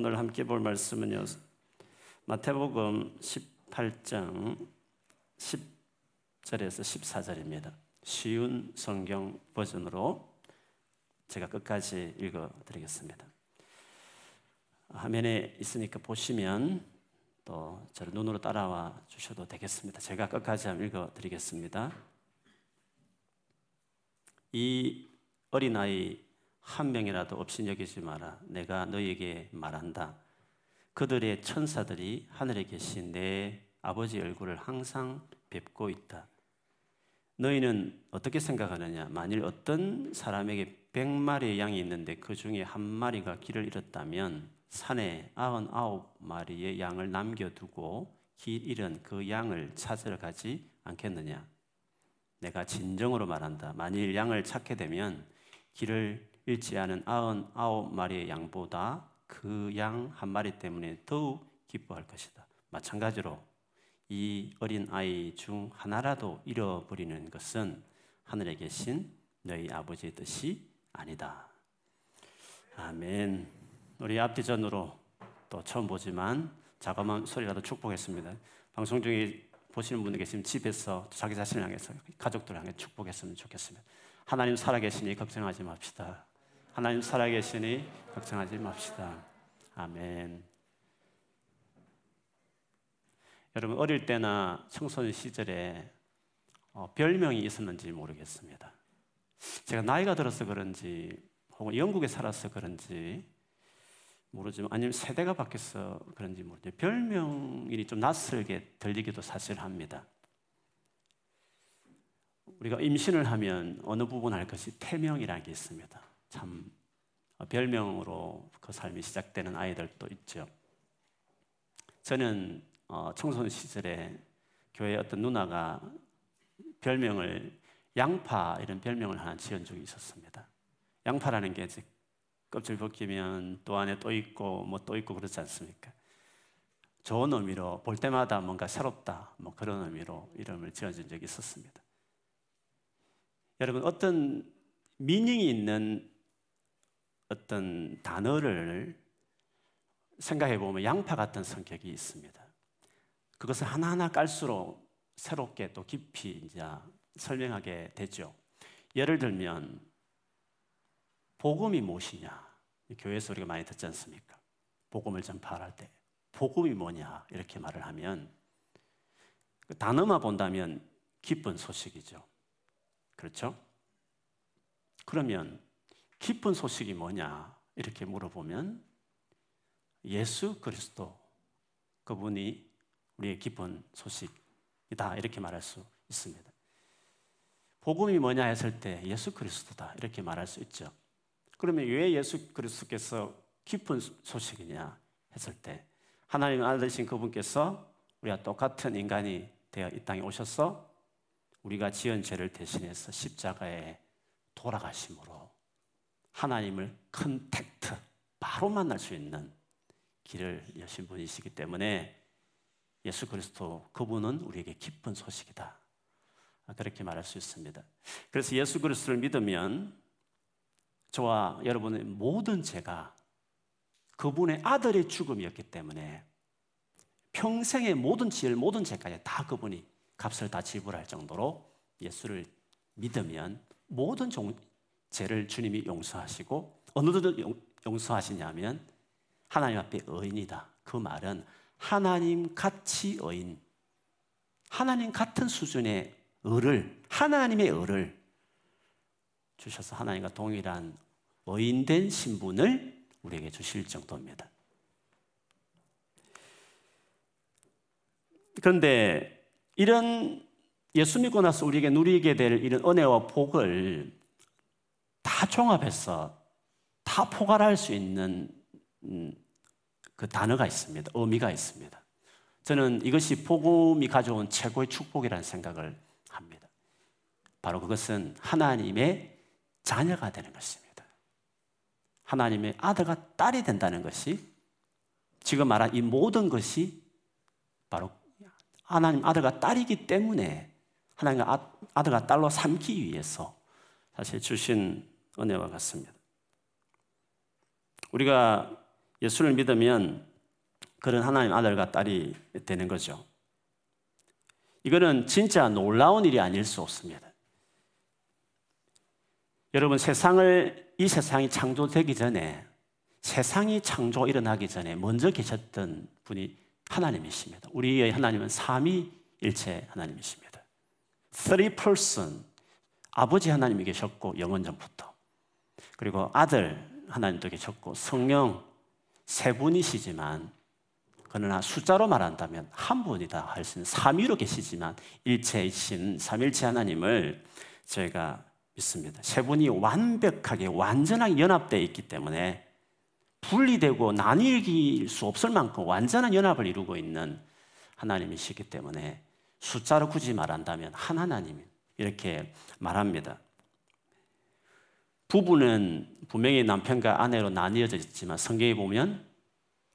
오늘 함께 볼 말씀은요. 마태복음 18장 10절에서 14절입니다. 쉬운 성경 버전으로 제가 끝까지 읽어 드리겠습니다. 화면에 있으니까 보시면 또 저를 눈으로 따라와 주셔도 되겠습니다. 제가 끝까지 한번 읽어 드리겠습니다. 이 어린아이 한 명이라도 없이 여기지 마라. 내가 너에게 말한다. 그들의 천사들이 하늘에 계신 내 아버지 얼굴을 항상 뵙고 있다. 너희는 어떻게 생각하느냐? 만일 어떤 사람에게 백 마리의 양이 있는데 그 중에 한 마리가 길을 잃었다면 산에 아흔아홉 마리의 양을 남겨두고 길 잃은 그 양을 찾으러 가지 않겠느냐? 내가 진정으로 말한다. 만일 양을 찾게 되면 길을 잃지 않은 아흔 아홉 마리의 양보다 그 양 한 마리 때문에 더욱 기뻐할 것이다. 마찬가지로 이 어린 아이 중 하나라도 잃어버리는 것은 하늘에 계신 너희 아버지의 뜻이 아니다. 아멘. 우리 앞뒤전으로 또 처음 보지만 자그마한 소리라도 축복했습니다. 방송 중에 보시는 분들 계시면 집에서 자기 자신을 향해서 가족들을 향해 축복했으면 좋겠습니다. 하나님 살아계시니 걱정하지 맙시다. 하나님 살아계시니 걱정하지 맙시다. 아멘. 여러분 어릴 때나 청소년 시절에 어, 별명이 있었는지 모르겠습니다. 제가 나이가 들어서 그런지 혹은 영국에 살아서 그런지 모르지만 아니면 세대가 바뀌어서 그런지 모르죠. 별명이 좀 낯설게 들리기도 사실 합니다. 우리가 임신을 하면 어느 부분 할 것이 태명이라는 게 있습니다. 참 별명으로 그 삶이 시작되는 아이들도 있죠. 저는 어, 청소년 시절에 교회 어떤 누나가 별명을 양파 이런 별명을 하나 지은 적이 있었습니다. 양파라는 게 이제 껍질 벗기면 또 안에 또 있고 뭐 또 있고 그렇지 않습니까? 좋은 의미로 볼 때마다 뭔가 새롭다 뭐 그런 의미로 이름을 지어준 적이 있었습니다. 여러분 어떤 미닝이 있는 어떤 단어를 생각해 보면 양파 같은 성격이 있습니다. 그것을 하나하나 깔수록 새롭게 또 깊이 이제 설명하게 되죠. 예를 들면 복음이 무엇이냐? 교회에서 우리가 많이 듣지 않습니까? 복음을 전파할 때 복음이 뭐냐 이렇게 말을 하면 그 단어만 본다면 기쁜 소식이죠. 그렇죠? 그러면 기쁜 소식이 뭐냐 이렇게 물어보면 예수 그리스도 그분이 우리의 기쁜 소식이다 이렇게 말할 수 있습니다. 복음이 뭐냐 했을 때 예수 그리스도다 이렇게 말할 수 있죠. 그러면 왜 예수 그리스도께서 기쁜 소식이냐 했을 때 하나님 아들이신 그분께서 우리가 똑같은 인간이 되어 이 땅에 오셔서 우리가 지은 죄를 대신해서 십자가에 돌아가심으로 하나님을 contact 바로 만날 수 있는 길을 여신 분이시기 때문에 예수 그리스도 그분은 우리에게 기쁜 소식이다. 그렇게 말할 수 있습니다. 그래서 예수 그리스도를 믿으면 저와 여러분의 모든 죄가 그분의 아들의 죽음이었기 때문에 평생의 모든 지을 모든 죄까지 다 그분이 값을 다 지불할 정도로 예수를 믿으면 모든 종, 죄를 주님이 용서하시고 어느 정도 용서하시냐면 하나님 앞에 의인이다. 그 말은 하나님 같이 의인, 하나님 같은 수준의 의를 하나님의 의를 주셔서 하나님과 동일한 의인된 신분을 우리에게 주실 정도입니다. 그런데 이런 예수 믿고 나서 우리에게 누리게 될 이런 은혜와 복을 다 종합해서 다 포괄할 수 있는 음, 그 단어가 있습니다. 의미가 있습니다. 저는 이것이 복음이 가져온 최고의 축복이라는 생각을 합니다. 바로 그것은 하나님의 자녀가 되는 것입니다. 하나님의 아들과 딸이 된다는 것이 지금 말한 이 모든 것이 바로 하나님 아들과 딸이기 때문에 하나님 아, 아들과 딸로 삼기 위해서 사실 주신 은혜와 같습니다. 우리가 예수를 믿으면 그런 하나님 아들과 딸이 되는 거죠. 이거는 진짜 놀라운 일이 아닐 수 없습니다. 여러분 세상을 이 세상이 창조되기 전에 세상이 창조 일어나기 전에 먼저 계셨던 분이 하나님이십니다. 우리의 하나님은 삼위일체 하나님이십니다. Three person 아버지 하나님이 계셨고 영원 전부터 그리고 아들 하나님도 계셨고 성령 세 분이시지만 그러나 숫자로 말한다면 한 분이다 할 수 있는 삼위로 계시지만 일체이신 삼일체 하나님을 저희가 믿습니다. 세 분이 완벽하게 완전하게 연합되어 있기 때문에 분리되고 나뉠 수 없을 만큼 완전한 연합을 이루고 있는 하나님이시기 때문에 숫자로 굳이 말한다면 한 하나님 이렇게 말합니다. 부부는 분명히 남편과 아내로 나뉘어져 있지만 성경에 보면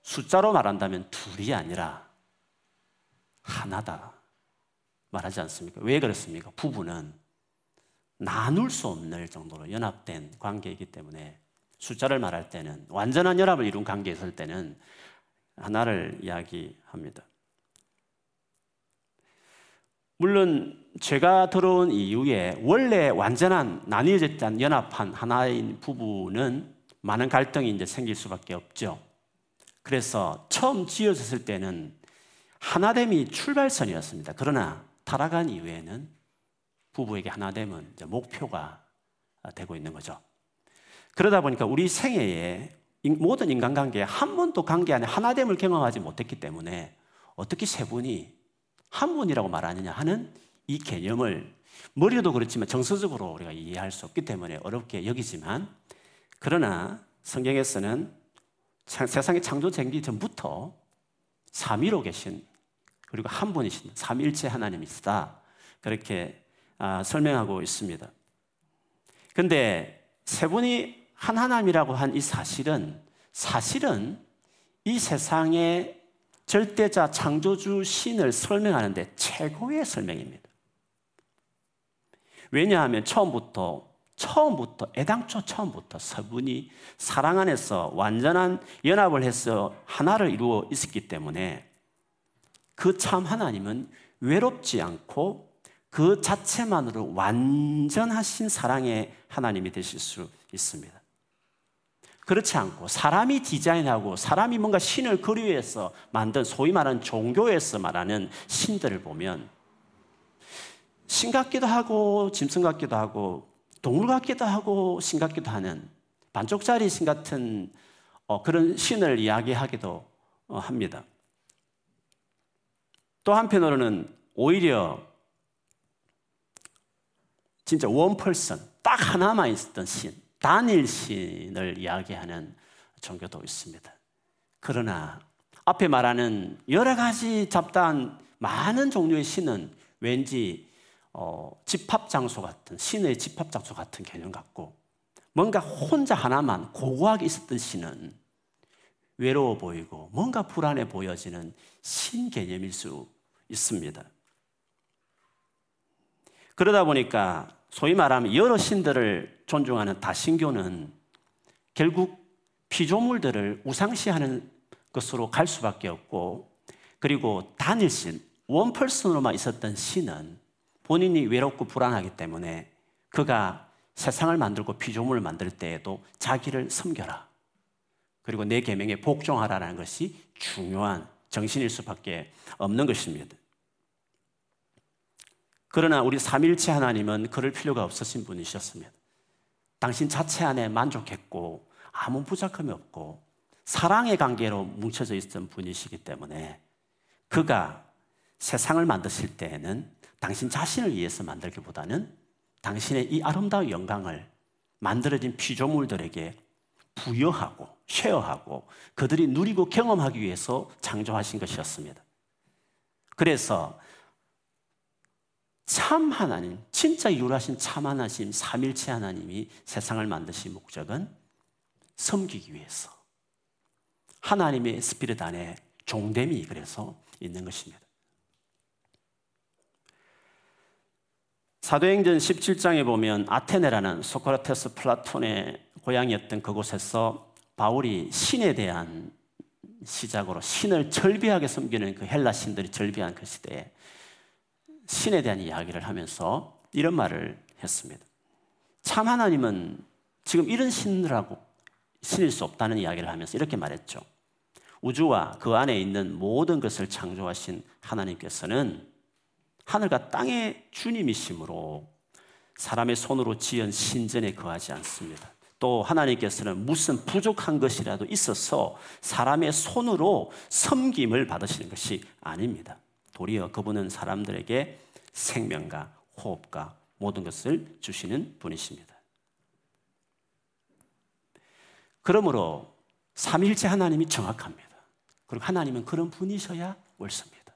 숫자로 말한다면 둘이 아니라 하나다 말하지 않습니까? 왜 그렇습니까? 부부는 나눌 수 없는 정도로 연합된 관계이기 때문에 숫자를 말할 때는 완전한 연합을 이룬 관계에 있을 때는 하나를 이야기합니다. 물론 제가 들어온 이후에 원래 완전한 나뉘어졌던 연합한 하나인 부부는 많은 갈등이 이제 생길 수밖에 없죠. 그래서 처음 지어졌을 때는 하나됨이 출발선이었습니다. 그러나 타락한 이후에는 부부에게 하나됨은 목표가 되고 있는 거죠. 그러다 보니까 우리 생애에 모든 인간관계에 한 번도 관계 안에 하나됨을 경험하지 못했기 때문에 어떻게 세 분이 한 분이라고 말하느냐 하는 이 개념을 머리도 그렇지만 정서적으로 우리가 이해할 수 없기 때문에 어렵게 여기지만 그러나 성경에서는 세상의 창조되기 전부터 삼위로 계신 그리고 한 분이신 삼일체 하나님이시다 그렇게 아, 설명하고 있습니다. 근데 세 분이 한 하나님이라고 한 이 사실은 사실은 이 세상의 절대자 창조주 신을 설명하는데 최고의 설명입니다. 왜냐하면 처음부터 처음부터 애당초 처음부터 서분이 사랑 안에서 완전한 연합을 해서 하나를 이루어 있었기 때문에 그 참 하나님은 외롭지 않고 그 자체만으로 완전하신 사랑의 하나님이 되실 수 있습니다. 그렇지 않고 사람이 디자인하고 사람이 뭔가 신을 그리해서 만든 소위 말하는 종교에서 말하는 신들을 보면 신 같기도 하고 짐승 같기도 하고 동물 같기도 하고 신 같기도 하는 반쪽짜리 신 같은 어, 그런 신을 이야기하기도 어, 합니다. 또 한편으로는 오히려 진짜 원펄선 딱 하나만 있었던 신, 단일 신을 이야기하는 종교도 있습니다. 그러나 앞에 말하는 여러 가지 잡다한 많은 종류의 신은 왠지 어, 집합 장소 같은 신의 집합 장소 같은 개념 같고 뭔가 혼자 하나만 고고하게 있었던 신은 외로워 보이고 뭔가 불안해 보여지는 신 개념일 수 있습니다. 그러다 보니까 소위 말하면 여러 신들을 존중하는 다신교는 결국 피조물들을 우상시하는 것으로 갈 수밖에 없고 그리고 단일신, 원펄슨으로만 있었던 신은 본인이 외롭고 불안하기 때문에 그가 세상을 만들고 피조물을 만들 때에도 자기를 섬겨라. 그리고 내 계명에 복종하라는 것이 중요한 정신일 수밖에 없는 것입니다. 그러나 우리 삼일체 하나님은 그럴 필요가 없으신 분이셨습니다. 당신 자체 안에 만족했고 아무 부족함이 없고 사랑의 관계로 뭉쳐져 있던 분이시기 때문에 그가 세상을 만드실 때에는 당신 자신을 위해서 만들기보다는 당신의 이 아름다운 영광을 만들어진 피조물들에게 부여하고 쉐어하고 그들이 누리고 경험하기 위해서 창조하신 것이었습니다. 그래서 참 하나님, 진짜 유일하신 참 하나님, 삼일체 하나님이 세상을 만드신 목적은 섬기기 위해서 하나님의 스피릿 안에 종됨이 그래서 있는 것입니다. 사도행전 17장에 보면 아테네라는 소크라테스 플라톤의 고향이었던 그곳에서 바울이 신에 대한 시작으로 신을 절비하게 섬기는 그 헬라 신들이 절비한 그 시대에 신에 대한 이야기를 하면서 이런 말을 했습니다. 참 하나님은 지금 이런 신들하고 신일 수 없다는 이야기를 하면서 이렇게 말했죠. 우주와 그 안에 있는 모든 것을 창조하신 하나님께서는 하늘과 땅의 주님이시므로 사람의 손으로 지은 신전에 거하지 않습니다. 또 하나님께서는 무슨 부족한 것이라도 있어서 사람의 손으로 섬김을 받으시는 것이 아닙니다. 도리어 그분은 사람들에게 생명과 호흡과 모든 것을 주시는 분이십니다. 그러므로 삼일째 하나님이 정확합니다. 그리고 하나님은 그런 분이셔야 옳습니다.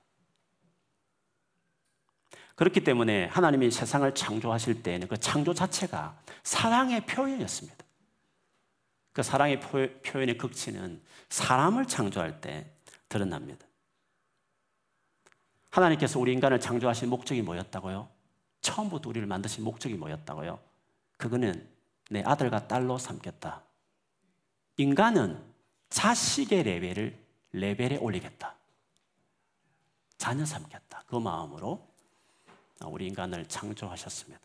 그렇기 때문에 하나님이 세상을 창조하실 때에는 그 창조 자체가 사랑의 표현이었습니다. 그 사랑의 표현의 극치는 사람을 창조할 때 드러납니다. 하나님께서 우리 인간을 창조하신 목적이 뭐였다고요? 처음부터 우리를 만드신 목적이 뭐였다고요? 그거는 내 아들과 딸로 삼겠다. 인간은 자식의 레벨을 레벨에 올리겠다. 자녀 삼겠다. 그 마음으로 우리 인간을 창조하셨습니다.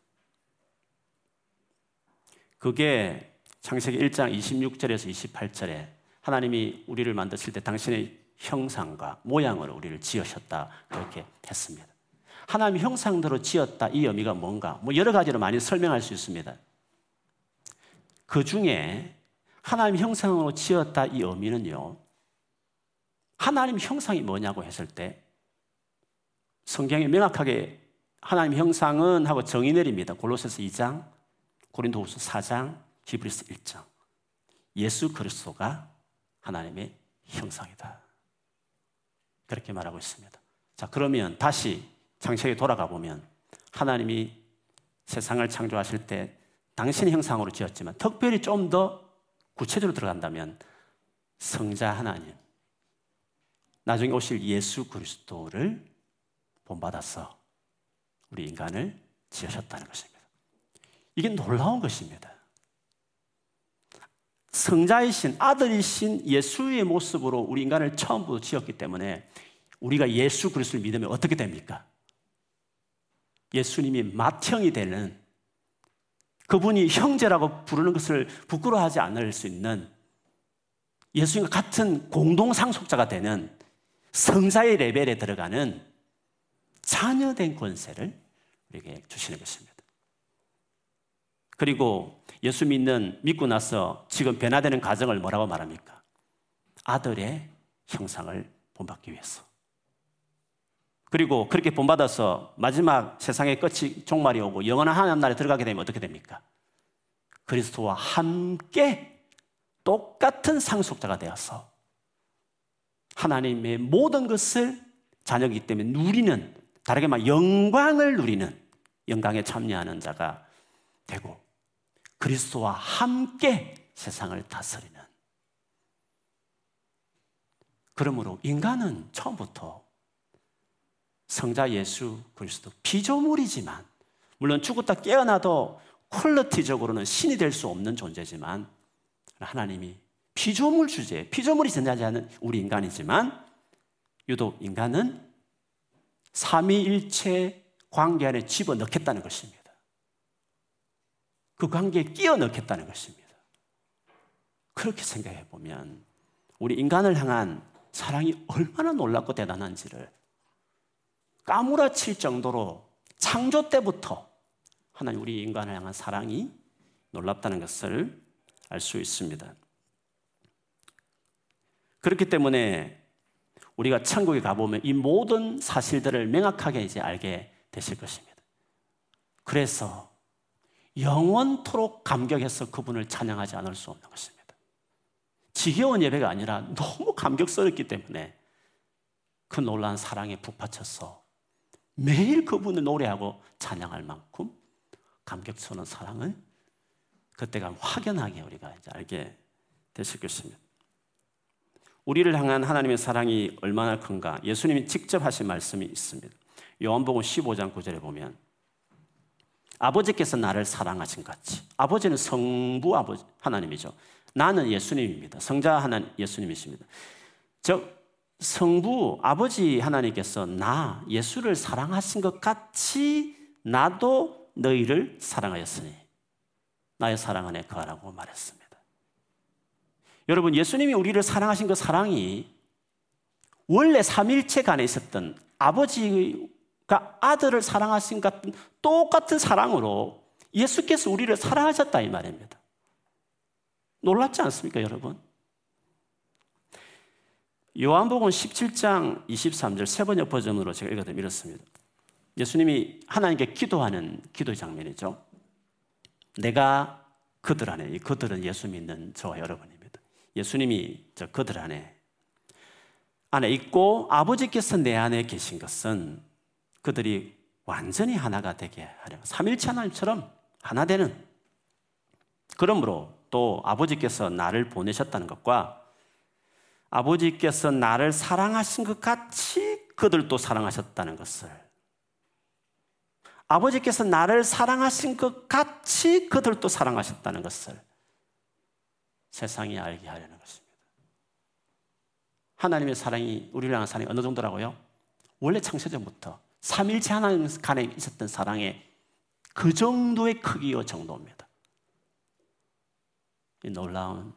그게 창세기 1장 26절에서 28절에 하나님이 우리를 만드실 때 당신의 형상과 모양으로 우리를 지으셨다 그렇게 했습니다. 하나님 형상대로 지었다 이 의미가 뭔가 뭐 여러 가지로 많이 설명할 수 있습니다. 그 중에 하나님 형상으로 지었다 이 의미는요. 하나님 형상이 뭐냐고 했을 때 성경에 명확하게 하나님 형상은 하고 정의 내립니다. 골로새서 2장, 고린도후서 4장, 히브리서 1장. 예수 그리스도가 하나님의 형상이다. 그렇게 말하고 있습니다. 자, 그러면 다시 창세기에 돌아가 보면 하나님이 세상을 창조하실 때 당신의 형상으로 지었지만 특별히 좀 더 구체적으로 들어간다면 성자 하나님, 나중에 오실 예수 그리스도를 본받아서 우리 인간을 지으셨다는 것입니다. 이게 놀라운 것입니다. 성자이신 아들이신 예수의 모습으로 우리 인간을 처음부터 지었기 때문에 우리가 예수 그리스도를 믿으면 어떻게 됩니까? 예수님이 맏형이 되는 그분이 형제라고 부르는 것을 부끄러워하지 않을 수 있는 예수님과 같은 공동 상속자가 되는 성자의 레벨에 들어가는 자녀된 권세를 우리에게 주시는 것입니다. 그리고 예수 믿는 믿고 나서 지금 변화되는 과정을 뭐라고 말합니까? 아들의 형상을 본받기 위해서. 그리고 그렇게 본받아서 마지막 세상의 끝이 종말이 오고 영원한 하나님 나라에 들어가게 되면 어떻게 됩니까? 그리스도와 함께 똑같은 상속자가 되어서 하나님의 모든 것을 자녀이기 때문에 누리는 다르게 말 영광을 누리는 영광에 참여하는 자가 되고 그리스도와 함께 세상을 다스리는. 그러므로 인간은 처음부터 성자 예수 그리스도 피조물이지만 물론 죽었다 깨어나도 퀄리티적으로는 신이 될 수 없는 존재지만 하나님이 피조물 주제, 피조물이 존재하는 우리 인간이지만 유독 인간은 삼위일체 관계 안에 집어넣겠다는 것입니다. 그 관계에 끼어 넣겠다는 것입니다. 그렇게 생각해 보면 우리 인간을 향한 사랑이 얼마나 놀랍고 대단한지를 까무라칠 정도로 창조 때부터 하나님 우리 인간을 향한 사랑이 놀랍다는 것을 알 수 있습니다. 그렇기 때문에 우리가 천국에 가보면 이 모든 사실들을 명확하게 이제 알게 되실 것입니다. 그래서 영원토록 감격해서 그분을 찬양하지 않을 수 없는 것입니다. 지겨운 예배가 아니라 너무 감격스럽기 때문에 그 놀라운 사랑에 북받쳐서 매일 그분을 노래하고 찬양할 만큼 감격스러운 사랑을 그때가 확연하게 우리가 이제 알게 되실 것입니다. 우리를 향한 하나님의 사랑이 얼마나 큰가 예수님이 직접 하신 말씀이 있습니다. 요한복음 15장 9절에 보면 아버지께서 나를 사랑하신 같이 아버지는 성부 아버지 하나님이죠. 나는 예수님입니다. 성자 하나님 예수님이십니다. 즉 성부 아버지 하나님께서 나 예수를 사랑하신 것 같이 나도 너희를 사랑하였으니 나의 사랑 안에 거하라고 말했습니다. 여러분 예수님이 우리를 사랑하신 그 사랑이 원래 삼일체 간에 있었던 아버지 가 아들을 사랑하신 같은 똑같은 사랑으로 예수께서 우리를 사랑하셨다 이 말입니다. 놀랍지 않습니까, 여러분? 요한복음 17장 23절 세 번역 버전으로 제가 읽어드리면 이렇습니다. 예수님이 하나님께 기도하는 기도 장면이죠. 내가 그들 안에, 그들은 예수 믿는 저와 여러분입니다. 예수님이 저 그들 안에 안에 있고 아버지께서 내 안에 계신 것은 그들이 완전히 하나가 되게 하려 삼일체 하나님처럼 하나 되는 그러므로 또 아버지께서 나를 보내셨다는 것과 아버지께서 나를 사랑하신 것 같이 그들도 사랑하셨다는 것을 아버지께서 나를 사랑하신 것 같이 그들도 사랑하셨다는 것을 세상이 알게 하려는 것입니다. 하나님의 사랑이 우리를 향한 사랑이 어느 정도라고요? 원래 창세전부터 삼일체 하나님 간에 있었던 사랑의 그 정도의 크기와 정도입니다. 이 놀라운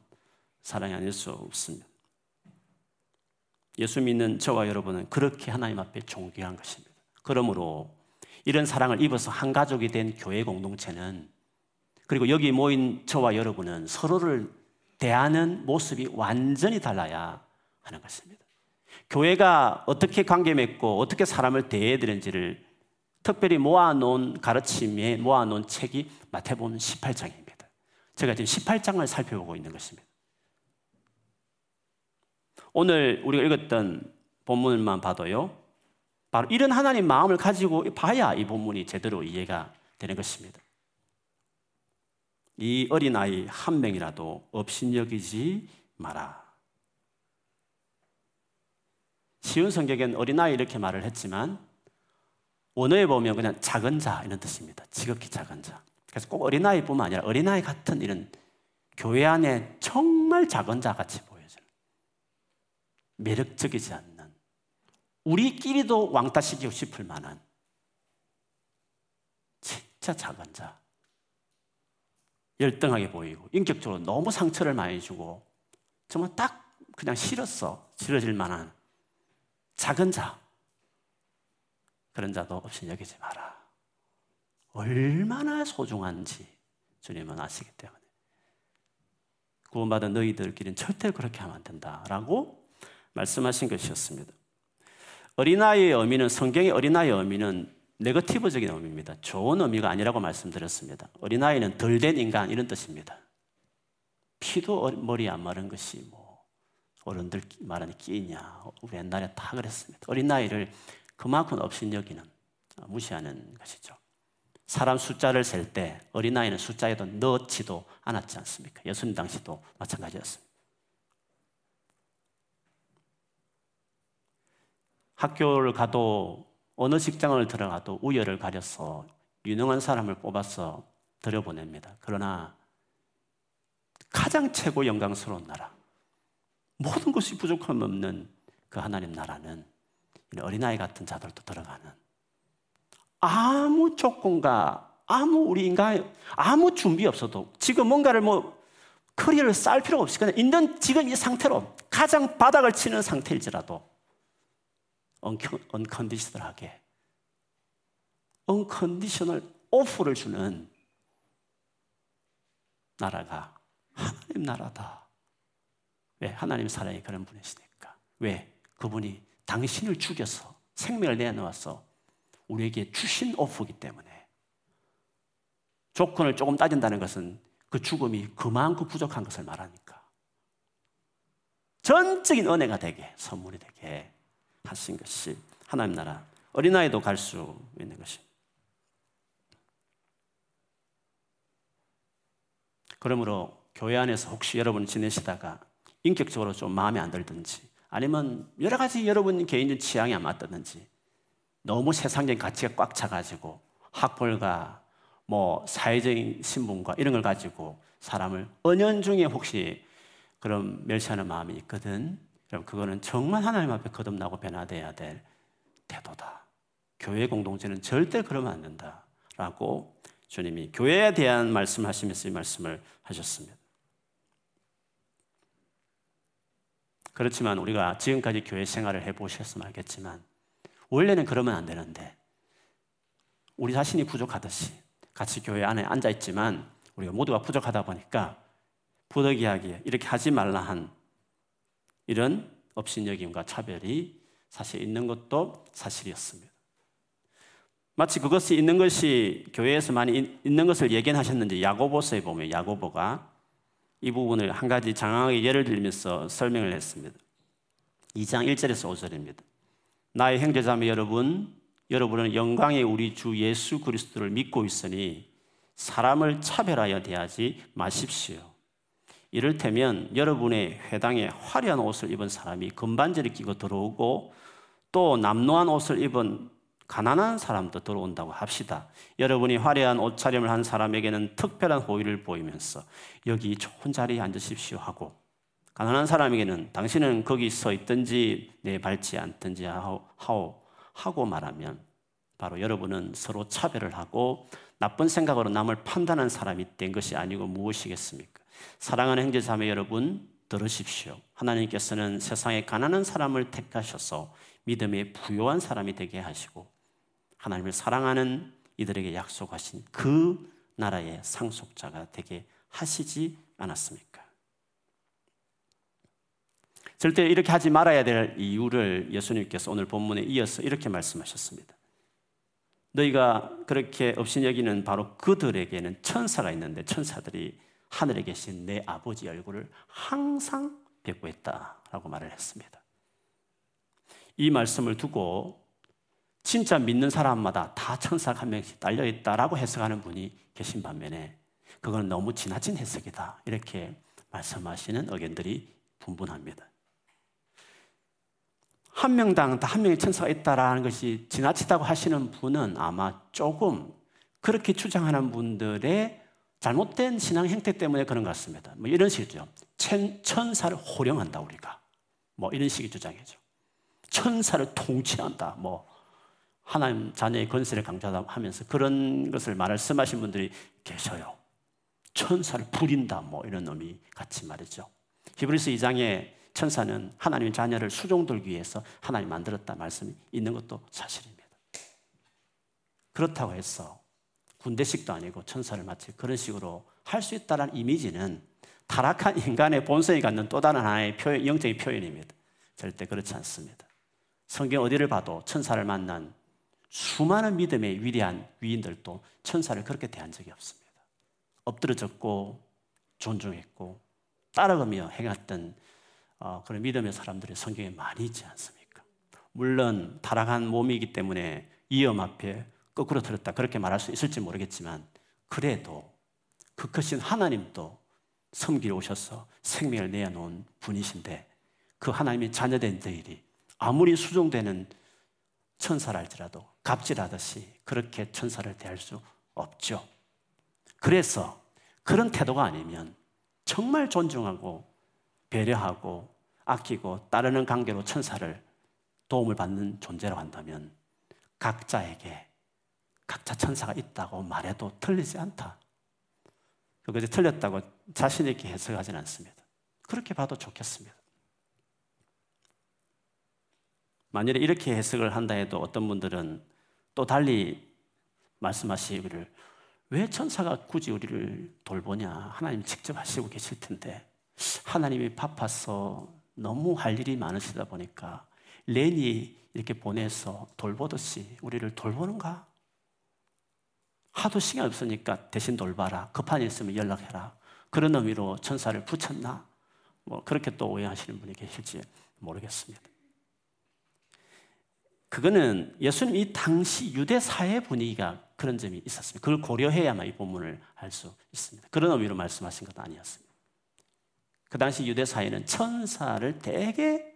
사랑이 아닐 수 없습니다. 예수 믿는 저와 여러분은 그렇게 하나님 앞에 존귀한 것입니다. 그러므로 이런 사랑을 입어서 한 가족이 된 교회 공동체는 그리고 여기 모인 저와 여러분은 서로를 대하는 모습이 완전히 달라야 하는 것입니다. 교회가 어떻게 관계 맺고 어떻게 사람을 대해야 되는지를 특별히 모아놓은 가르침에 모아놓은 책이 마태복음 18장입니다. 제가 지금 18장을 살펴보고 있는 것입니다. 오늘 우리가 읽었던 본문만 봐도요. 바로 이런 하나님 마음을 가지고 봐야 이 본문이 제대로 이해가 되는 것입니다. 이 어린아이 한 명이라도 업신여기지 마라. 쉬운 성격엔 어린아이 이렇게 말을 했지만 원어에 보면 그냥 작은 자 이런 뜻입니다. 지극히 작은 자. 그래서 꼭 어린아이뿐만 아니라 어린아이 같은 이런 교회 안에 정말 작은 자 같이 보여져요. 매력적이지 않는 우리끼리도 왕따시키고 싶을 만한 진짜 작은 자. 열등하게 보이고 인격적으로 너무 상처를 많이 주고 정말 딱 그냥 싫었어. 싫어질 만한 작은 자, 그런 자도 없이 여기지 마라. 얼마나 소중한지 주님은 아시기 때문에. 구원받은 너희들끼리는 절대 그렇게 하면 안 된다라고 말씀하신 것이었습니다. 어린아이의 의미는 성경의 어린아이의 의미는 네거티브적인 의미입니다. 좋은 의미가 아니라고 말씀드렸습니다. 어린아이는 덜 된 인간 이런 뜻입니다. 피도 머리 안 마른 것이 뭐 어른들 말하는 끼냐. 우리 옛날에 다 그랬습니다. 어린 나이를 그만큼 업신여기는 어, 무시하는 것이죠. 사람 숫자를 셀 때 어린아이는 숫자에도 넣지도 않았지 않습니까? 예수님 당시도 마찬가지였습니다. 학교를 가도 어느 직장을 들어가도 우열을 가려서 유능한 사람을 뽑아서 들여보냅니다. 그러나 가장 최고 영광스러운 나라, 모든 것이 부족함 없는 그 하나님 나라는 어린아이 같은 자들도 들어가는 아무 조건과 아무 우리 인간 아무 준비 없어도 지금 뭔가를 뭐 커리어를 쌓을 필요가 없이 그냥 있는 지금 이 상태로 가장 바닥을 치는 상태일지라도 언컨디셔널하게 언컨디셔널 오프를 주는 나라가 하나님 나라다. 왜? 하나님 사랑이 그런 분이시니까. 왜? 그분이 당신을 죽여서 생명을 내놓아서 우리에게 주신 오프기 때문에 조건을 조금 따진다는 것은 그 죽음이 그만큼 부족한 것을 말하니까 전적인 은혜가 되게 선물이 되게 하신 것이 하나님 나라 어린아이도 갈 수 있는 것입니다. 그러므로 교회 안에서 혹시 여러분 지내시다가 인격적으로 좀 마음에 안 들든지 아니면 여러 가지 여러분 개인적 취향이 안 맞다든지 너무 세상적인 가치가 꽉 차가지고 학벌과 뭐 사회적인 신분과 이런 걸 가지고 사람을 은연중에 혹시 그런 멸시하는 마음이 있거든 여러분 그거는 정말 하나님 앞에 거듭나고 변화돼야 될 태도다. 교회 공동체는 절대 그러면 안 된다라고 주님이 교회에 대한 말씀하시면서 이 말씀을 하셨습니다. 그렇지만 우리가 지금까지 교회 생활을 해보셨으면 알겠지만 원래는 그러면 안 되는데 우리 자신이 부족하듯이 같이 교회 안에 앉아 있지만 우리가 모두가 부족하다 보니까 부득이하게 이렇게 하지 말라 한 이런 업신여김과 차별이 사실 있는 것도 사실이었습니다. 마치 그것이 있는 것이 교회에서 많이 있는 것을 예견하셨는지 야고보서에 보면 야고보가 이 부분을 한 가지 장황하게 예를 들면서 설명을 했습니다. 2장 1절에서 5절입니다. 나의 형제자매 여러분, 여러분은 영광의 우리 주 예수 그리스도를 믿고 있으니 사람을 차별하여 대하지 마십시오. 이를테면 여러분의 회당에 화려한 옷을 입은 사람이 금반지를 끼고 들어오고 또 남노한 옷을 입은 가난한 사람도 들어온다고 합시다. 여러분이 화려한 옷차림을 한 사람에게는 특별한 호의를 보이면서 여기 좋은 자리에 앉으십시오 하고 가난한 사람에게는 당신은 거기 서 있든지 내 밟지 않든지 하오, 하고 말하면 바로 여러분은 서로 차별을 하고 나쁜 생각으로 남을 판단한 사람이 된 것이 아니고 무엇이겠습니까? 사랑하는 형제자매 여러분 들으십시오. 하나님께서는 세상에 가난한 사람을 택하셔서 믿음에 부요한 사람이 되게 하시고 하나님을 사랑하는 이들에게 약속하신 그 나라의 상속자가 되게 하시지 않았습니까? 절대 이렇게 하지 말아야 될 이유를 예수님께서 오늘 본문에 이어서 이렇게 말씀하셨습니다. 너희가 그렇게 없인 여기는 바로 그들에게는 천사가 있는데 천사들이 하늘에 계신 내 아버지 얼굴을 항상 뵙고 있다라고 말을 했습니다. 이 말씀을 두고 진짜 믿는 사람마다 다 천사가 한 명씩 달려 있다라고 해석하는 분이 계신 반면에 그건 너무 지나친 해석이다. 이렇게 말씀하시는 의견들이 분분합니다. 한 명당 다 한 명의 천사가 있다라는 것이 지나치다고 하시는 분은 아마 조금 그렇게 주장하는 분들의 잘못된 신앙 형태 때문에 그런 것 같습니다. 뭐 이런 식이죠. 천사를 호령한다 우리가. 뭐 이런 식의 주장이죠. 천사를 통치한다. 뭐 하나님 자녀의 권세를 강조하면서 그런 것을 말씀하신 분들이 계셔요. 천사를 부린다. 뭐 이런 의미 같이 말이죠. 히브리서 2장에 천사는 하나님의 자녀를 수종들기 위해서 하나님 만들었다 말씀이 있는 것도 사실입니다. 그렇다고 해서 군대식도 아니고 천사를 마치 그런 식으로 할 수 있다는 이미지는 타락한 인간의 본성이 갖는 또 다른 하나의 표현, 영적인 표현입니다. 절대 그렇지 않습니다. 성경 어디를 봐도 천사를 만난 수많은 믿음의 위대한 위인들도 천사를 그렇게 대한 적이 없습니다. 엎드려졌고 존중했고 따라가며 행했던 어, 그런 믿음의 사람들이 성경에 많이 있지 않습니까? 물론 타락한 몸이기 때문에 위험 앞에 거꾸로 들었다 그렇게 말할 수 있을지 모르겠지만 그래도 그 크신 하나님도 섬기러 오셔서 생명을 내어놓은 분이신데 그 하나님의 자녀된 저희들이 아무리 수종되는 천사랄지라도 갑질하듯이 그렇게 천사를 대할 수 없죠. 그래서 그런 태도가 아니면 정말 존중하고 배려하고 아끼고 따르는 관계로 천사를 도움을 받는 존재라고 한다면 각자에게 각자 천사가 있다고 말해도 틀리지 않다. 그것이 틀렸다고 자신있게 해석하지는 않습니다. 그렇게 봐도 좋겠습니다. 만일에 이렇게 해석을 한다 해도 어떤 분들은 또 달리 말씀하시기를 왜 천사가 굳이 우리를 돌보냐? 하나님 직접 하시고 계실 텐데 하나님이 바빠서 너무 할 일이 많으시다 보니까 렌이 이렇게 보내서 돌보듯이 우리를 돌보는가? 하도 시간 없으니까 대신 돌봐라. 급한 일 있으면 연락해라. 그런 의미로 천사를 붙였나? 뭐 그렇게 또 오해하시는 분이 계실지 모르겠습니다. 그거는 예수님 이 당시 유대 사회 분위기가 그런 점이 있었습니다. 그걸 고려해야만 이 본문을 알 수 있습니다. 그런 의미로 말씀하신 것 아니었습니다. 그 당시 유대 사회는 천사를 되게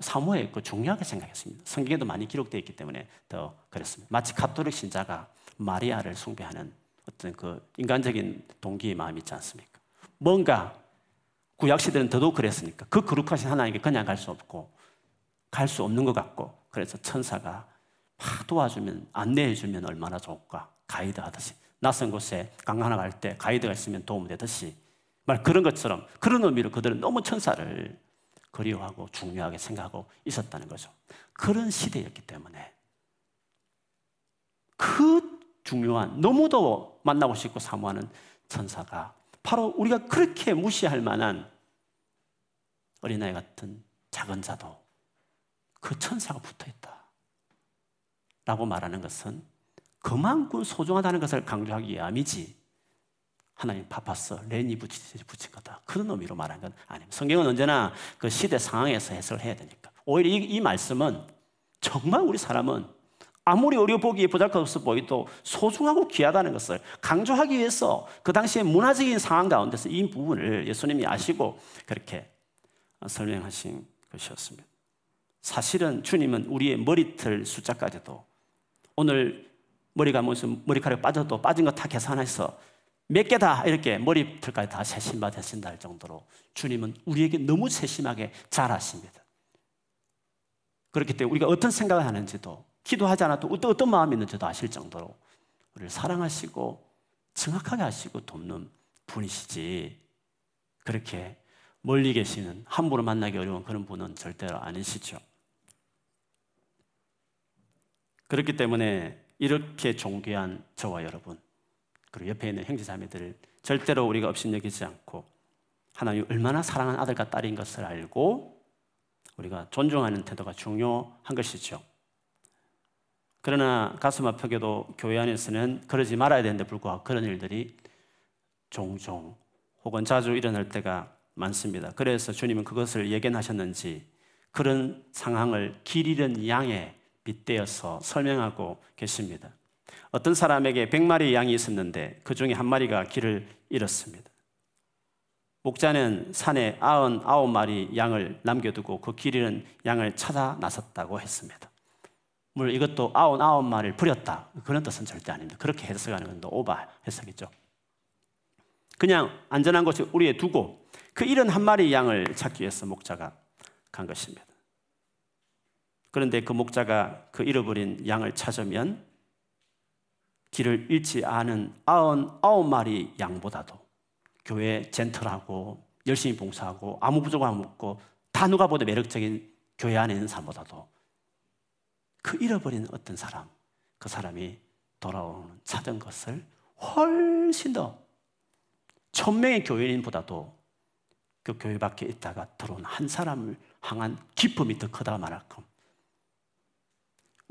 사모했고 중요하게 생각했습니다. 성경에도 많이 기록되어 있기 때문에 더 그랬습니다. 마치 가톨릭 신자가 마리아를 숭배하는 어떤 그 인간적인 동기의 마음이 있지 않습니까? 뭔가 구약 시대는 더더욱 그랬으니까 그 거룩하신 하나님께 그냥 갈 수 없고 갈 수 없는 것 같고 그래서 천사가 막 도와주면 안내해주면 얼마나 좋을까? 가이드 하듯이. 낯선 곳에 강하나 갈 때 가이드가 있으면 도움 되듯이. 말 그런 것처럼 그런 의미로 그들은 너무 천사를 그리워하고 중요하게 생각하고 있었다는 거죠. 그런 시대였기 때문에 그 중요한 너무도 만나고 싶고 사모하는 천사가 바로 우리가 그렇게 무시할 만한 어린아이 같은 작은 자도 그 천사가 붙어 있다. 라고 말하는 것은 그만큼 소중하다는 것을 강조하기 위함이지 하나님 바빴어 렌이 붙인 거다 그런 의미로 말한 건 아닙니다 성경은 언제나 그 시대 상황에서 해석을 해야 되니까 오히려 이, 이 말씀은 정말 우리 사람은 아무리 어려 보기에 보잘것없어 보이도 소중하고 귀하다는 것을 강조하기 위해서 그 당시에 문화적인 상황 가운데서 이 부분을 예수님이 아시고 그렇게 설명하신 것이었습니다. 사실은 주님은 우리의 머리털 숫자까지도 오늘 머리가 무슨 머리카락 빠져도 빠진 거 다 계산해서 몇 개 다 이렇게 머리털까지 다 세심받으신다 할 정도로 주님은 우리에게 너무 세심하게 잘 아십니다. 그렇기 때문에 우리가 어떤 생각을 하는지도 기도하지 않아도 어떤, 어떤 마음이 있는지도 아실 정도로 우리를 사랑하시고 정확하게 하시고 돕는 분이시지 그렇게 멀리 계시는 함부로 만나기 어려운 그런 분은 절대로 아니시죠. 그렇기 때문에 이렇게 존귀한 저와 여러분 그리고 옆에 있는 형제자매들을 절대로 우리가 업신여기지 않고 하나님 얼마나 사랑하는 아들과 딸인 것을 알고 우리가 존중하는 태도가 중요한 것이죠. 그러나 가슴 아프게도 교회 안에서는 그러지 말아야 되는데 불구하고 그런 일들이 종종 혹은 자주 일어날 때가 많습니다. 그래서 주님은 그것을 예견하셨는지 그런 상황을 길 잃은 양에 빗대어서 설명하고 계십니다. 어떤 사람에게 100마리 양이 있었는데 그 중에 한 마리가 길을 잃었습니다. 목자는 산에 99마리 양을 남겨두고 그 길 잃은 양을 찾아 나섰다고 했습니다. 물론 이것도 99마리를 버렸다. 그런 뜻은 절대 아닙니다. 그렇게 해석하는 건 오바 해석이죠. 그냥 안전한 곳에 우리에 두고 그 잃은 한 마리 양을 찾기 위해서 목자가 간 것입니다. 그런데 그 목자가 그 잃어버린 양을 찾으면 길을 잃지 않은 아흔 아홉 마리 양보다도 교회 젠틀하고 열심히 봉사하고 아무 부족함 없고 다 누가 보도 매력적인 교회 안에 있는 사람보다도 그 잃어버린 어떤 사람, 그 사람이 돌아오는 찾은 것을 훨씬 더 천명의 교인보다도 그 교회 밖에 있다가 들어온 한 사람을 향한 기쁨이 더 크다 말할끔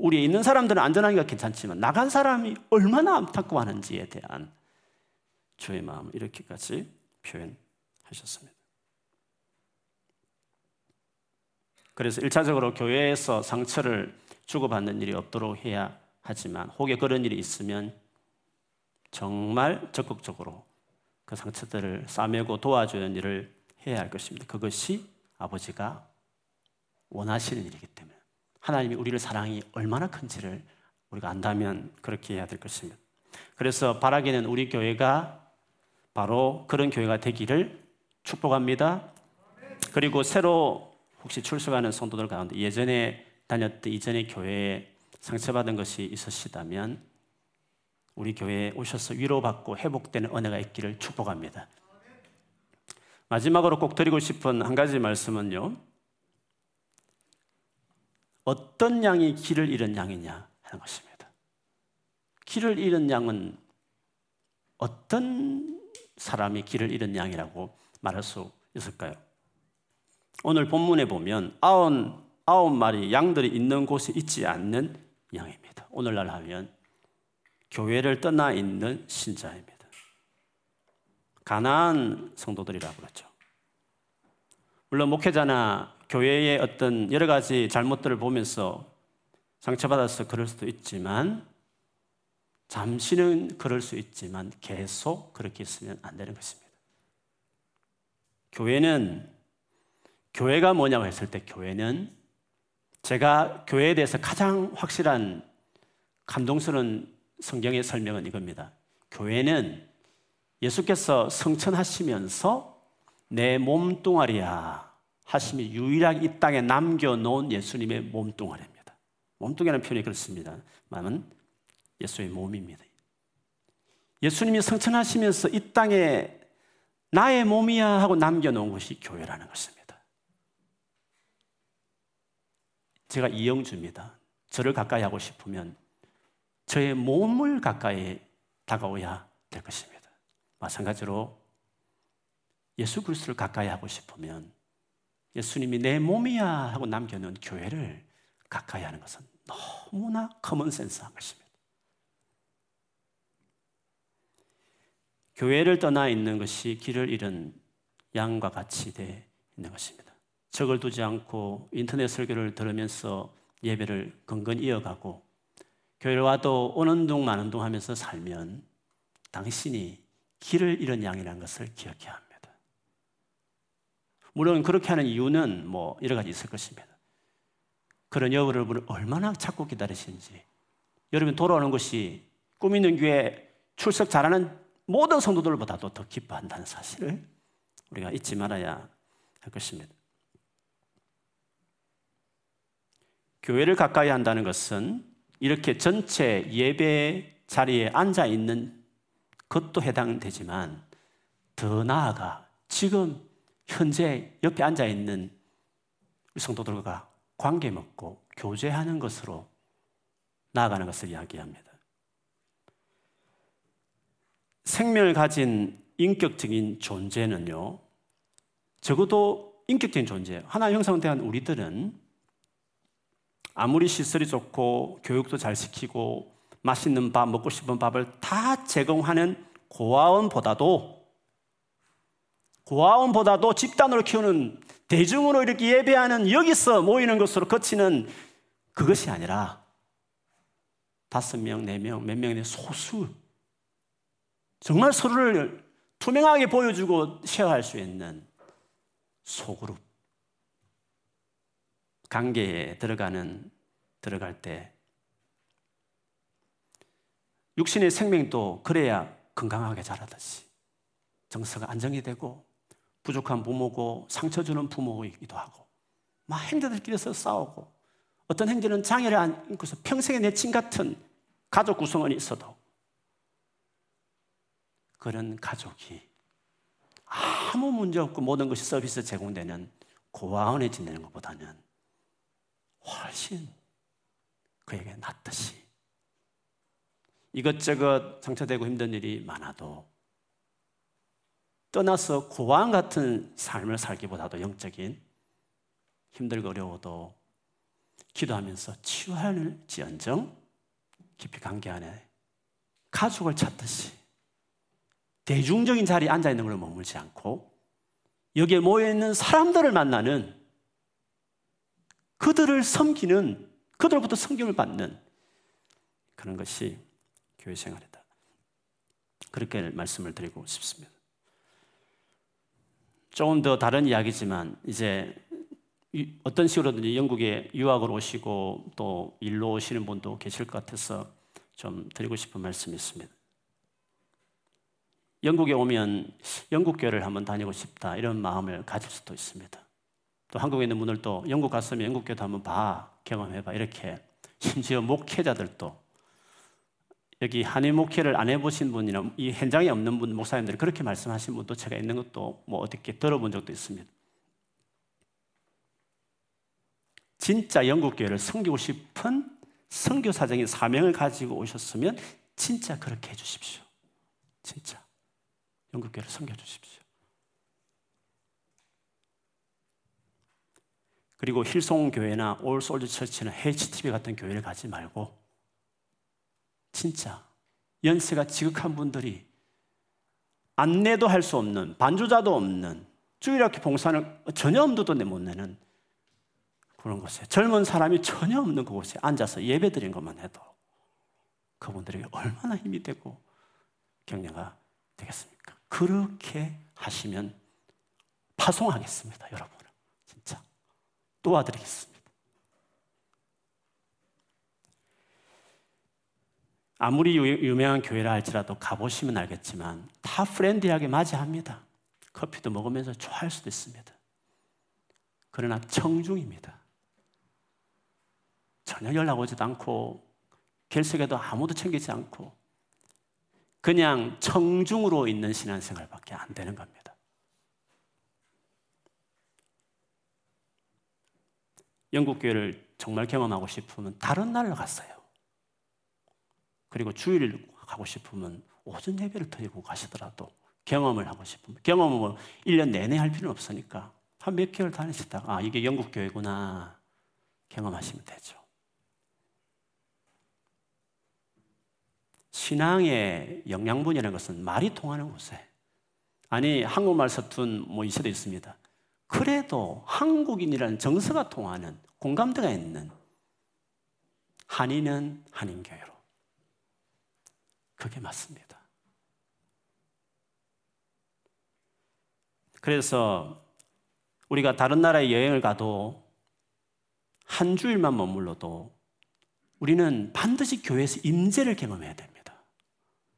우리에 있는 사람들은 안전하기가 괜찮지만 나간 사람이 얼마나 안타까워하는지에 대한 주의 마음을 이렇게까지 표현하셨습니다. 그래서 1차적으로 교회에서 상처를 주고받는 일이 없도록 해야 하지만 혹에 그런 일이 있으면 정말 적극적으로 그 상처들을 싸매고 도와주는 일을 해야 할 것입니다. 그것이 아버지가 원하시는 일이기 때문에 하나님이 우리를 사랑이 얼마나 큰지를 우리가 안다면 그렇게 해야 될 것입니다. 그래서 바라기는 우리 교회가 바로 그런 교회가 되기를 축복합니다. 그리고 새로 혹시 출석하는 성도들 가운데 예전에 다녔던 이전의 교회에 상처받은 것이 있으시다면 우리 교회에 오셔서 위로받고 회복되는 은혜가 있기를 축복합니다. 마지막으로 꼭 드리고 싶은 한 가지 말씀은요. 어떤 양이 길을 잃은 양이냐 하는 것입니다. 길을 잃은 양은 어떤 사람이 길을 잃은 양이라고 말할 수 있을까요? 오늘 본문에 보면 아흔 아홉 마리 양들이 있는 곳에 있지 않는 양입니다. 오늘날 하면 교회를 떠나 있는 신자입니다. 가난한 성도들이라고 그러죠. 물론 목회자나 교회의 어떤 여러 가지 잘못들을 보면서 상처받아서 그럴 수도 있지만 잠시는 그럴 수 있지만 계속 그렇게 있으면 안 되는 것입니다. 교회는 교회가 뭐냐고 했을 때 교회는 제가 교회에 대해서 가장 확실한 감동스러운 성경의 설명은 이겁니다. 교회는 예수께서 성천하시면서 내 몸뚱아리야 하심이 유일하게 이 땅에 남겨놓은 예수님의 몸뚱아리입니다. 몸뚱이라는 표현이 그렇습니다. 마음은 예수의 몸입니다. 예수님이 성천하시면서 이 땅에 나의 몸이야 하고 남겨놓은 것이 교회라는 것입니다. 제가 이영주입니다. 저를 가까이 하고 싶으면 저의 몸을 가까이 다가오야 될 것입니다. 마찬가지로 예수 그리스도를 가까이 하고 싶으면 예수님이 내 몸이야 하고 남겨놓은 교회를 가까이 하는 것은 너무나 common sense한 것입니다. 교회를 떠나 있는 것이 길을 잃은 양과 같이 돼 있는 것입니다. 적을 두지 않고 인터넷 설교를 들으면서 예배를 근근이 이어가고 교회를 와도 오는 둥 마는 둥 하면서 살면 당신이 길을 잃은 양이라는 것을 기억해야 합니다. 물론 그렇게 하는 이유는 뭐 여러 가지 있을 것입니다. 그런 여러분을 얼마나 찾고 기다리시는지. 여러분 돌아오는 것이 꿈 있는 교회 출석 잘하는 모든 성도들보다도 더 기뻐한다는 사실을 우리가 잊지 말아야 할 것입니다. 교회를 가까이 한다는 것은 이렇게 전체 예배 자리에 앉아 있는 것도 해당되지만 더 나아가 지금 현재 옆에 앉아 있는 성도들과 관계 맺고 교제하는 것으로 나아가는 것을 이야기합니다. 생명을 가진 인격적인 존재는요, 적어도 인격적인 존재, 하나 형성된 우리들은 아무리 시설이 좋고 교육도 잘 시키고 맛있는 밥, 먹고 싶은 밥을 다 제공하는 고아원보다도 고아원보다도 집단으로 키우는 대중으로 이렇게 예배하는 여기서 모이는 것으로 거치는 그것이 아니라 다섯 명, 네 명, 몇 명의 소수. 정말 서로를 투명하게 보여주고 쉐어할 수 있는 소그룹. 관계에 들어가는 들어갈 때. 육신의 생명도 그래야 건강하게 자라듯이 정서가 안정이 되고 부족한 부모고 상처 주는 부모이기도 하고 막 형제들끼리서 싸우고 어떤 형제는 장애를 안고서 평생의 내친 같은 가족 구성원이 있어도 그런 가족이 아무 문제 없고 모든 것이 서비스 제공되는 고아원에 지내는 것보다는 훨씬 그에게 낫듯이 이것저것 상처되고 힘든 일이 많아도 떠나서 고아원 같은 삶을 살기보다도 영적인 힘들고 어려워도 기도하면서 치유할지언정 깊이 관계 안에 가족을 찾듯이 대중적인 자리에 앉아 있는 걸 머물지 않고 여기에 모여 있는 사람들을 만나는 그들을 섬기는 그들로부터 성경을 받는 그런 것이 교회 생활이다. 그렇게 말씀을 드리고 싶습니다. 조금 더 다른 이야기지만 이제 어떤 식으로든지 영국에 유학을 오시고 또 일로 오시는 분도 계실 것 같아서 좀 드리고 싶은 말씀이 있습니다. 영국에 오면 영국 교회를 한번 다니고 싶다 이런 마음을 가질 수도 있습니다. 또 한국에 있는 분들 또 영국 갔으면 영국 교회도 한번 봐 경험해봐 이렇게 심지어 목회자들도 여기 한인 목회를 안 해보신 분이나 이 현장에 없는 분 목사님들이 그렇게 말씀하신 분도 제가 있는 것도 뭐 어떻게 들어본 적도 있습니다. 진짜 영국 교회를 섬기고 싶은 선교사적인 사명을 가지고 오셨으면 진짜 그렇게 해주십시오. 진짜 영국 교회를 섬겨주십시오. 그리고 힐송 교회나 올 솔드 처치나 HTV 같은 교회를 가지 말고 진짜 연세가 지극한 분들이 안내도 할 수 없는 반주자도 없는 주일학교 봉사는 전혀 엄두도 못 내는 그런 곳에 젊은 사람이 전혀 없는 그곳에 앉아서 예배 드린 것만 해도 그분들에게 얼마나 힘이 되고 격려가 되겠습니까? 그렇게 하시면 파송하겠습니다, 여러분. 진짜. 도와드리겠습니다. 아무리 유명한 교회라 할지라도 가보시면 알겠지만 다 프렌드하게 맞이합니다. 커피도 먹으면서 좋아할 수도 있습니다. 그러나 청중입니다. 전혀 연락 오지도 않고 결석에도 아무도 챙기지 않고 그냥 청중으로 있는 신앙생활밖에 안 되는 겁니다. 영국 교회를 정말 경험하고 싶으면 다른 날로 갔어요. 그리고 주일 가고 싶으면 오전 예배를 드리고 가시더라도 경험을 하고 싶으면 경험은 뭐 1년 내내 할 필요는 없으니까 한 몇 개월 다니시다가 아 이게 영국 교회구나 경험하시면 되죠. 신앙의 영양분이라는 것은 말이 통하는 곳에 아니 한국말 서툰 뭐 이세도 있습니다. 그래도 한국인이라는 정서가 통하는 공감대가 있는 한인은 한인교회로 그게 맞습니다. 그래서 우리가 다른 나라에 여행을 가도 한 주일만 머물러도 우리는 반드시 교회에서 임재를 경험해야 됩니다.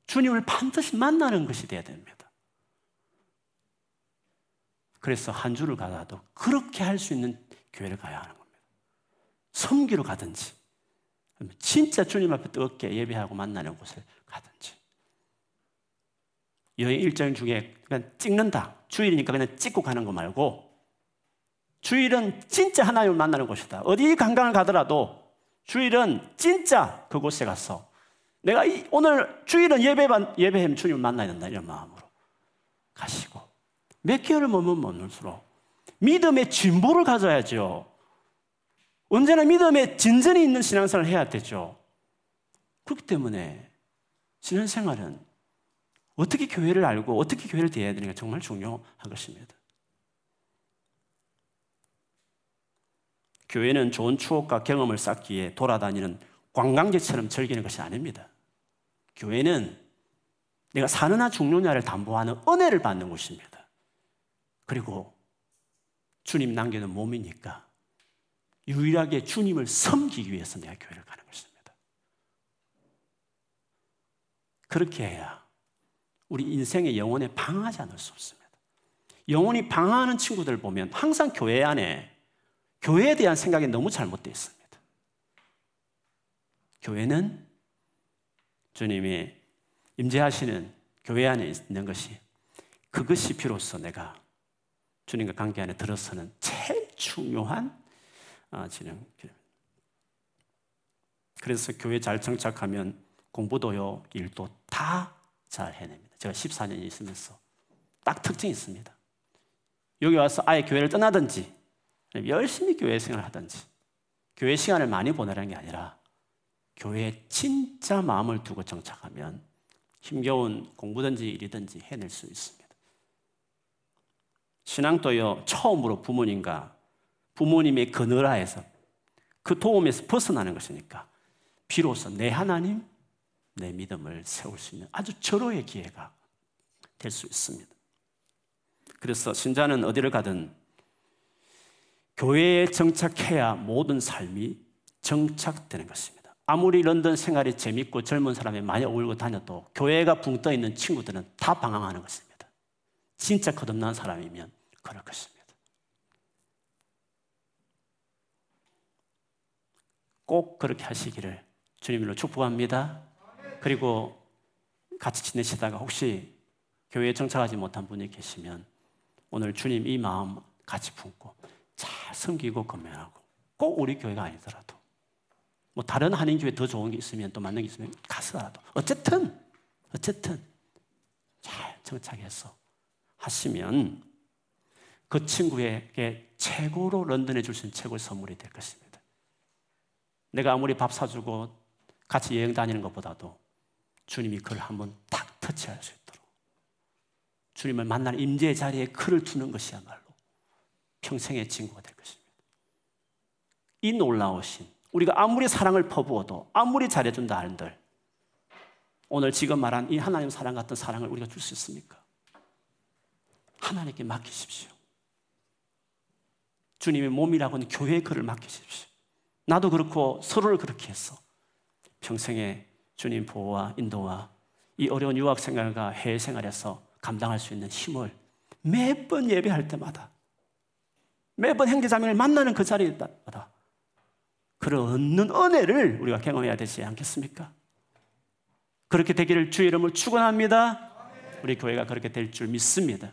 주님을 반드시 만나는 것이 되어야 됩니다. 그래서 한 주를 가도 그렇게 할 수 있는 교회를 가야 하는 겁니다. 섬기러 가든지, 진짜 주님 앞에 뜨겁게 예배하고 만나는 곳을 가든지. 여행 일정 중에 그냥 찍는다. 주일이니까 그냥 찍고 가는 거 말고 주일은 진짜 하나님을 만나는 곳이다. 어디 관광을 가더라도 주일은 진짜 그곳에 가서 내가 오늘 주일은 예배만 예배하면 주님을 만나야 된다 이런 마음으로 가시고 몇 개월을 머면 머물수록 믿음의 진보를 가져야죠. 언제나 믿음의 진전이 있는 신앙생활을 해야 되죠. 그렇기 때문에 신앙생활은 어떻게 교회를 알고 어떻게 교회를 대해야 되는가 정말 중요한 것입니다. 교회는 좋은 추억과 경험을 쌓기에 돌아다니는 관광객처럼 즐기는 것이 아닙니다. 교회는 내가 사느냐 죽느냐를 담보하는 은혜를 받는 곳입니다. 그리고 주님 남겨놓은 몸이니까 유일하게 주님을 섬기기 위해서 내가 교회를 가는 것입니다. 그렇게 해야 우리 인생의 영혼에 방하지 않을 수 없습니다. 영혼이 방하는 친구들 보면 항상 교회 안에 교회에 대한 생각이 너무 잘못되어 있습니다. 교회는 주님이 임재하시는 교회 안에 있는 것이 그것이 비로소 내가 주님과 관계 안에 들어서는 제일 중요한 아, 진영. 그래서 교회 잘 정착하면 공부도요, 일도 다 잘 해냅니다. 제가 14년 있으면서 딱 특징이 있습니다. 여기 와서 아예 교회를 떠나든지 열심히 교회 생활을 하든지 교회 시간을 많이 보내라는 게 아니라 교회에 진짜 마음을 두고 정착하면 힘겨운 공부든지 일이든지 해낼 수 있습니다. 신앙도요, 처음으로 부모님과 부모님의 그늘하에서 그 도움에서 벗어나는 것이니까 비로소 내 하나님, 내 믿음을 세울 수 있는 아주 절호의 기회가 될 수 있습니다. 그래서 신자는 어디를 가든 교회에 정착해야 모든 삶이 정착되는 것입니다. 아무리 런던 생활이 재밌고 젊은 사람이 많이 어울고 다녀도 교회가 붕 떠 있는 친구들은 다 방황하는 것입니다. 진짜 거듭난 사람이면 그럴 것입니다. 꼭 그렇게 하시기를 주님으로 축복합니다. 그리고 같이 지내시다가 혹시 교회에 정착하지 못한 분이 계시면 오늘 주님 이 마음 같이 품고 잘 섬기고 건면하고 꼭 우리 교회가 아니더라도 뭐 다른 한인 교회 더 좋은 게 있으면 또 맞는 게 있으면 가서라도 어쨌든 어쨌든 잘 정착해서 하시면 그 친구에게 최고로 런던에 줄 수 있는 최고의 선물이 될 것입니다. 내가 아무리 밥 사주고 같이 여행 다니는 것보다도 주님이 그걸 한번 탁 터치할 수 있도록 주님을 만나는 임재의 자리에 그를 두는 것이야말로 평생의 친구가 될 것입니다. 이 놀라우신 우리가 아무리 사랑을 퍼부어도 아무리 잘해준다 한들 오늘 지금 말한 이 하나님 사랑 같은 사랑을 우리가 줄 수 있습니까? 하나님께 맡기십시오. 주님의 몸이라고 하는 교회에 그를 맡기십시오. 나도 그렇고 서로를 그렇게 해서 평생의 주님 보호와 인도와 이 어려운 유학 생활과 해외 생활에서 감당할 수 있는 힘을 매번 예배할 때마다 매번 형제자매를 만나는 그 자리마다 그런 얻는 은혜를 우리가 경험해야 되지 않겠습니까? 그렇게 되기를 주의 이름을 축원합니다. 우리 교회가 그렇게 될 줄 믿습니다.